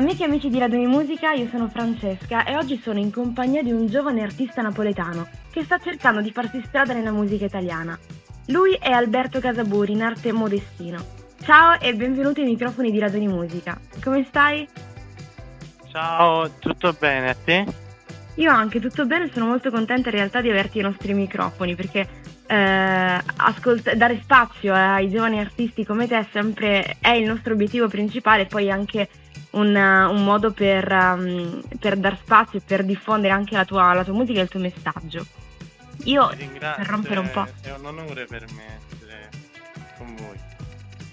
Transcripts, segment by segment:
Amiche e amici di Raduni Musica, io sono Francesca e oggi sono in compagnia di un giovane artista napoletano che sta cercando di farsi strada nella musica italiana. Lui è Alberto Casaburi, in arte Modestino. Ciao e benvenuti ai microfoni di Raduni Musica. Come stai? Ciao, tutto bene a te? Io anche, tutto bene, sono molto contenta in realtà di averti ai nostri microfoni perché eh, ascolt- dare spazio ai giovani artisti come te sempre è il nostro obiettivo principale, poi anche un, un modo per, um, per, dar spazio e per diffondere anche la tua, la tua musica e il tuo messaggio. Io, per rompere un po'... È un onore per me essere con voi.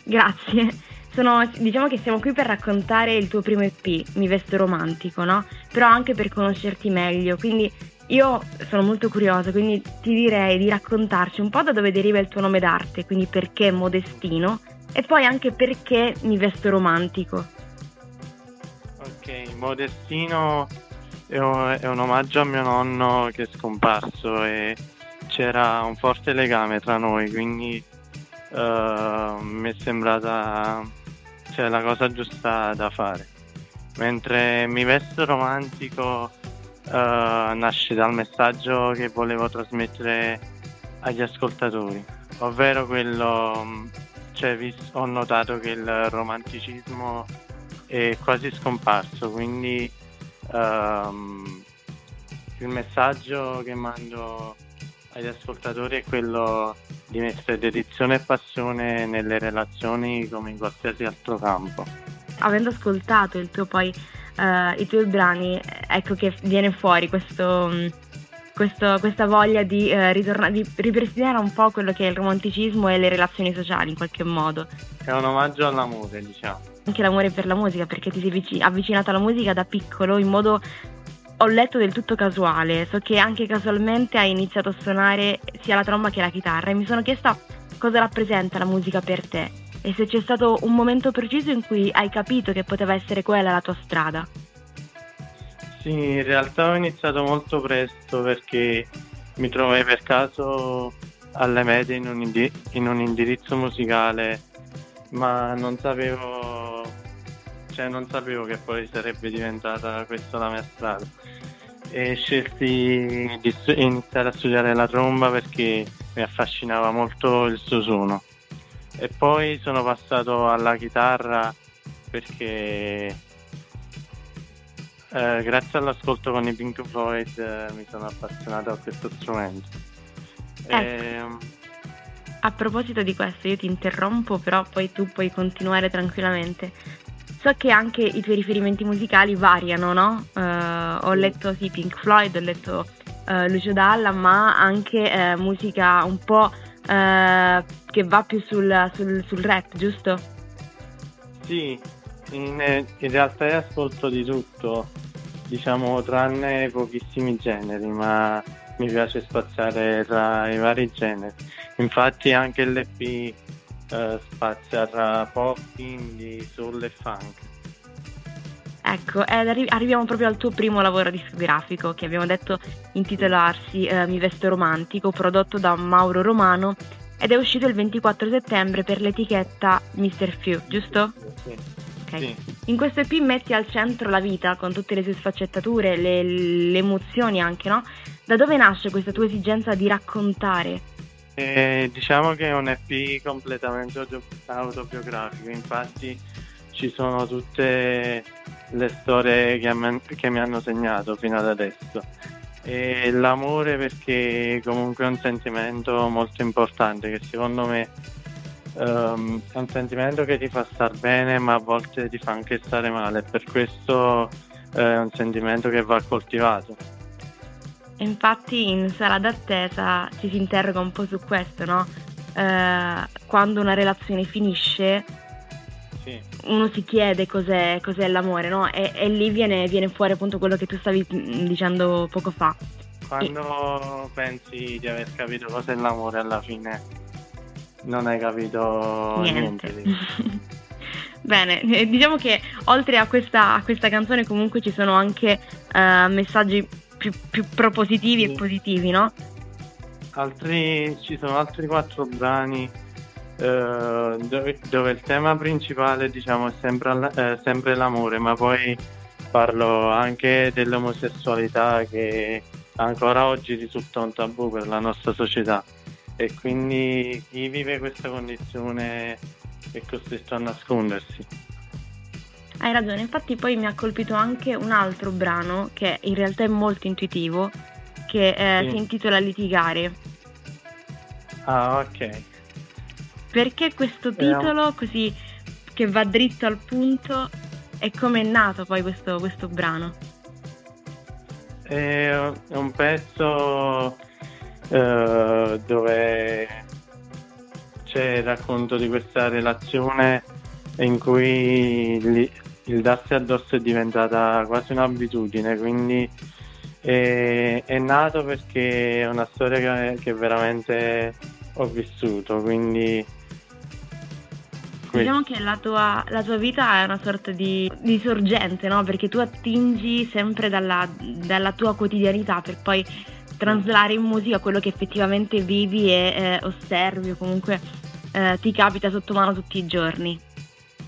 Grazie. Sono, diciamo che siamo qui per raccontare il tuo primo EP, Mi Vesto Romantico, no? Però anche per conoscerti meglio, quindi io sono molto curiosa, quindi ti direi di raccontarci un po' da dove deriva il tuo nome d'arte, quindi perché Modestino e poi anche perché Mi Vesto Romantico. Ok, Modestino è un, è un omaggio a mio nonno che è scomparso e c'era un forte legame tra noi, quindi uh, mi è sembrata cioè, la cosa giusta da fare. Mentre mi vesto romantico uh, nasce dal messaggio che volevo trasmettere agli ascoltatori, ovvero quello, cioè, ho notato che il romanticismo è quasi scomparso, quindi um, il messaggio che mando agli ascoltatori è quello di mettere dedizione e passione nelle relazioni come in qualsiasi altro campo. Avendo ascoltato il tuo poi, uh, i tuoi brani, ecco che viene fuori questo, questo, questa voglia di, uh, ritorna- di ripristinare un po' quello che è il romanticismo e le relazioni sociali in qualche modo. È un omaggio all'amore, diciamo. Anche l'amore per la musica, perché ti sei avvicinato alla musica da piccolo in modo ho letto del tutto casuale, so che anche casualmente hai iniziato a suonare sia la tromba che la chitarra e mi sono chiesta cosa rappresenta la musica per te e se c'è stato un momento preciso in cui hai capito che poteva essere quella la tua strada. Sì, in realtà ho iniziato molto presto perché mi trovai per caso alle medie in un, indi- in un indirizzo musicale, ma non sapevo, cioè non sapevo che poi sarebbe diventata questa la mia strada e scelti di iniziare a studiare la tromba perché mi affascinava molto il suo suono. E poi sono passato alla chitarra perché eh, grazie all'ascolto con i Pink Floyd eh, mi sono appassionato a questo strumento. Ecco. E, ehm, a proposito di questo, io ti interrompo, però poi tu puoi continuare tranquillamente. So che anche i tuoi riferimenti musicali variano, no? Uh, ho letto sì, Pink Floyd, ho letto uh, Lucio Dalla, ma anche uh, musica un po' che va più sul, sul, sul, rap, giusto? Sì, in, in realtà ascolto di tutto, diciamo tranne pochissimi generi, ma mi piace spaziare tra i vari generi. Infatti anche l'EP uh, spazia tra pop, indie, soul e funk. Ecco, arri- arriviamo proprio al tuo primo lavoro discografico che abbiamo detto intitolarsi eh, Mi vesto romantico, prodotto da Mauro Romano ed è uscito il 24 settembre per l'etichetta Mr. Few, giusto? Sì. Okay. sì. In questo EP metti al centro la vita con tutte le sue sfaccettature, le, le emozioni anche, no? Da dove nasce questa tua esigenza di raccontare eh, diciamo che è un EP completamente autobiografico, infatti ci sono tutte le storie che, am- che mi hanno segnato fino ad adesso. E l'amore perché comunque è un sentimento molto importante che secondo me um, è un sentimento che ti fa star bene ma a volte ti fa anche stare male, per questo eh, è un sentimento che va coltivato. Infatti in sala d'attesa ci si interroga un po' su questo, no? Eh, quando una relazione finisce, sì. uno si chiede cos'è, cos'è l'amore, no? E, e lì viene, viene, fuori appunto quello che tu stavi mm, dicendo poco fa. Quando e... pensi di aver capito cos'è l'amore alla fine non hai capito niente. niente Bene, eh, diciamo che oltre a questa, a questa, canzone comunque ci sono anche uh, messaggi più, più propositivi sì. e positivi, no? Altri, ci sono altri quattro brani eh, dove, dove, il tema principale diciamo è sempre, eh, sempre l'amore, ma poi parlo anche dell'omosessualità che ancora oggi risulta un tabù per la nostra società e quindi chi vive questa condizione è costretto a nascondersi. Hai ragione, infatti poi mi ha colpito anche un altro brano che in realtà è molto intuitivo, che eh, sì. si intitola Litigare. Ah, ok. Perché questo titolo così che va dritto al punto e come è nato poi questo, questo brano? È un pezzo uh, dove c'è il racconto di questa relazione in cui il darsi addosso è diventata quasi un'abitudine, quindi è, è nato perché è una storia che, che veramente ho vissuto, quindi Diciamo che la tua, la tua, vita è una sorta di, di sorgente, no? Perché tu attingi sempre dalla, dalla, tua quotidianità per poi traslare in musica quello che effettivamente vivi e eh, osservi o comunque eh, ti capita sotto mano tutti i giorni.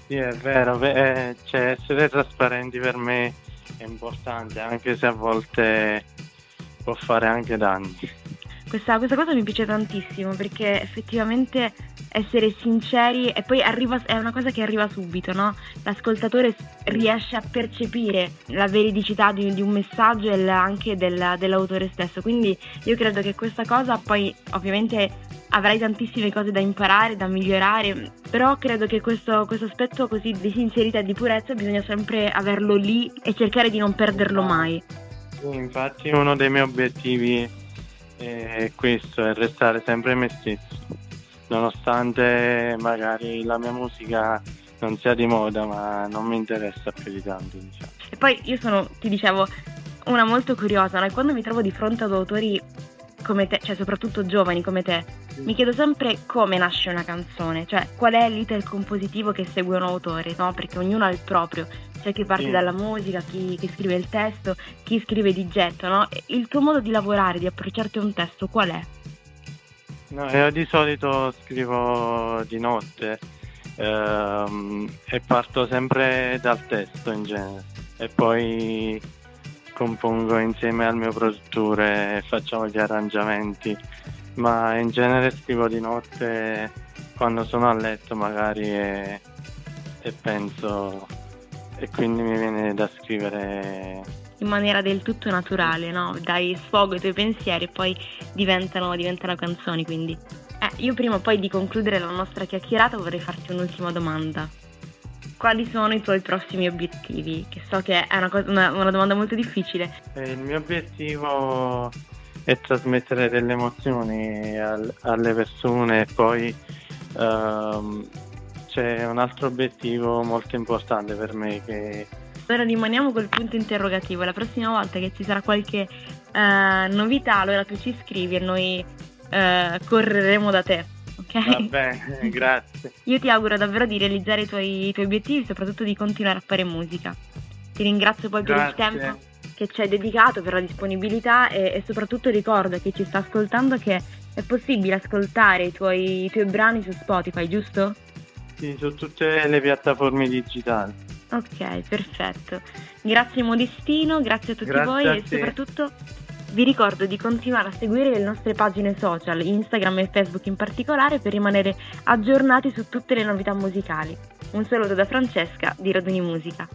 Sì, è vero, eh, cioè, essere trasparenti per me è importante, anche se a volte può fare anche danni. Questa, questa cosa mi piace tantissimo perché effettivamente essere sinceri e poi arriva, è una cosa che arriva subito, no? L'ascoltatore riesce a percepire la veridicità di, di un messaggio e anche del, dell'autore stesso, quindi io credo che questa cosa poi ovviamente avrai tantissime cose da imparare, da migliorare, però credo che questo, questo aspetto così di sincerità e di purezza bisogna sempre averlo lì e cercare di non perderlo mai. Infatti uno dei miei obiettivi è questo, è restare sempre me stesso, nonostante magari la mia musica non sia di moda, ma non mi interessa più di tanto. Diciamo. E poi io sono, ti dicevo, una molto curiosa, no? quando mi trovo di fronte ad autori come te, cioè soprattutto giovani come te, mi chiedo sempre come nasce una canzone, cioè qual è l'iter compositivo che segue un autore, no? Perché ognuno ha il proprio, c'è chi parte sì. dalla musica, chi, chi, scrive il testo, chi scrive di getto, no? Il tuo modo di lavorare, di approcciarti a un testo, qual è? No, io di solito scrivo di notte ehm, e parto sempre dal testo in genere e poi compongo insieme al mio produttore e facciamo gli arrangiamenti, ma in genere scrivo di notte quando sono a letto magari e, e penso e quindi mi viene da scrivere in maniera del tutto naturale, no? Dai sfogo ai tuoi pensieri e poi diventano, diventano canzoni, quindi. Eh, io prima o poi di concludere la nostra chiacchierata vorrei farti un'ultima domanda. Quali sono i tuoi prossimi obiettivi? Che so che è una, cosa, una, una domanda molto difficile. Eh, il mio obiettivo è trasmettere delle emozioni al, alle persone e poi um, c'è un altro obiettivo molto importante per me che... Ora rimaniamo col punto interrogativo, la prossima volta che ci sarà qualche uh, novità allora tu ci scrivi e noi uh, correremo da te. Ok? Va bene, grazie. Io ti auguro davvero di realizzare i tuoi, i tuoi obiettivi soprattutto di continuare a fare musica. Ti ringrazio poi grazie. per il tempo che ci hai dedicato, per la disponibilità e, e soprattutto ricordo a chi ci sta ascoltando che è possibile ascoltare i tuoi, i tuoi brani su Spotify, giusto? Sì, su tutte le piattaforme digitali. Ok, perfetto. Grazie Modestino, grazie a tutti grazie voi a e soprattutto vi ricordo di continuare a seguire le nostre pagine social, Instagram e Facebook in particolare, per rimanere aggiornati su tutte le novità musicali. Un saluto da Francesca di Raduni Musica.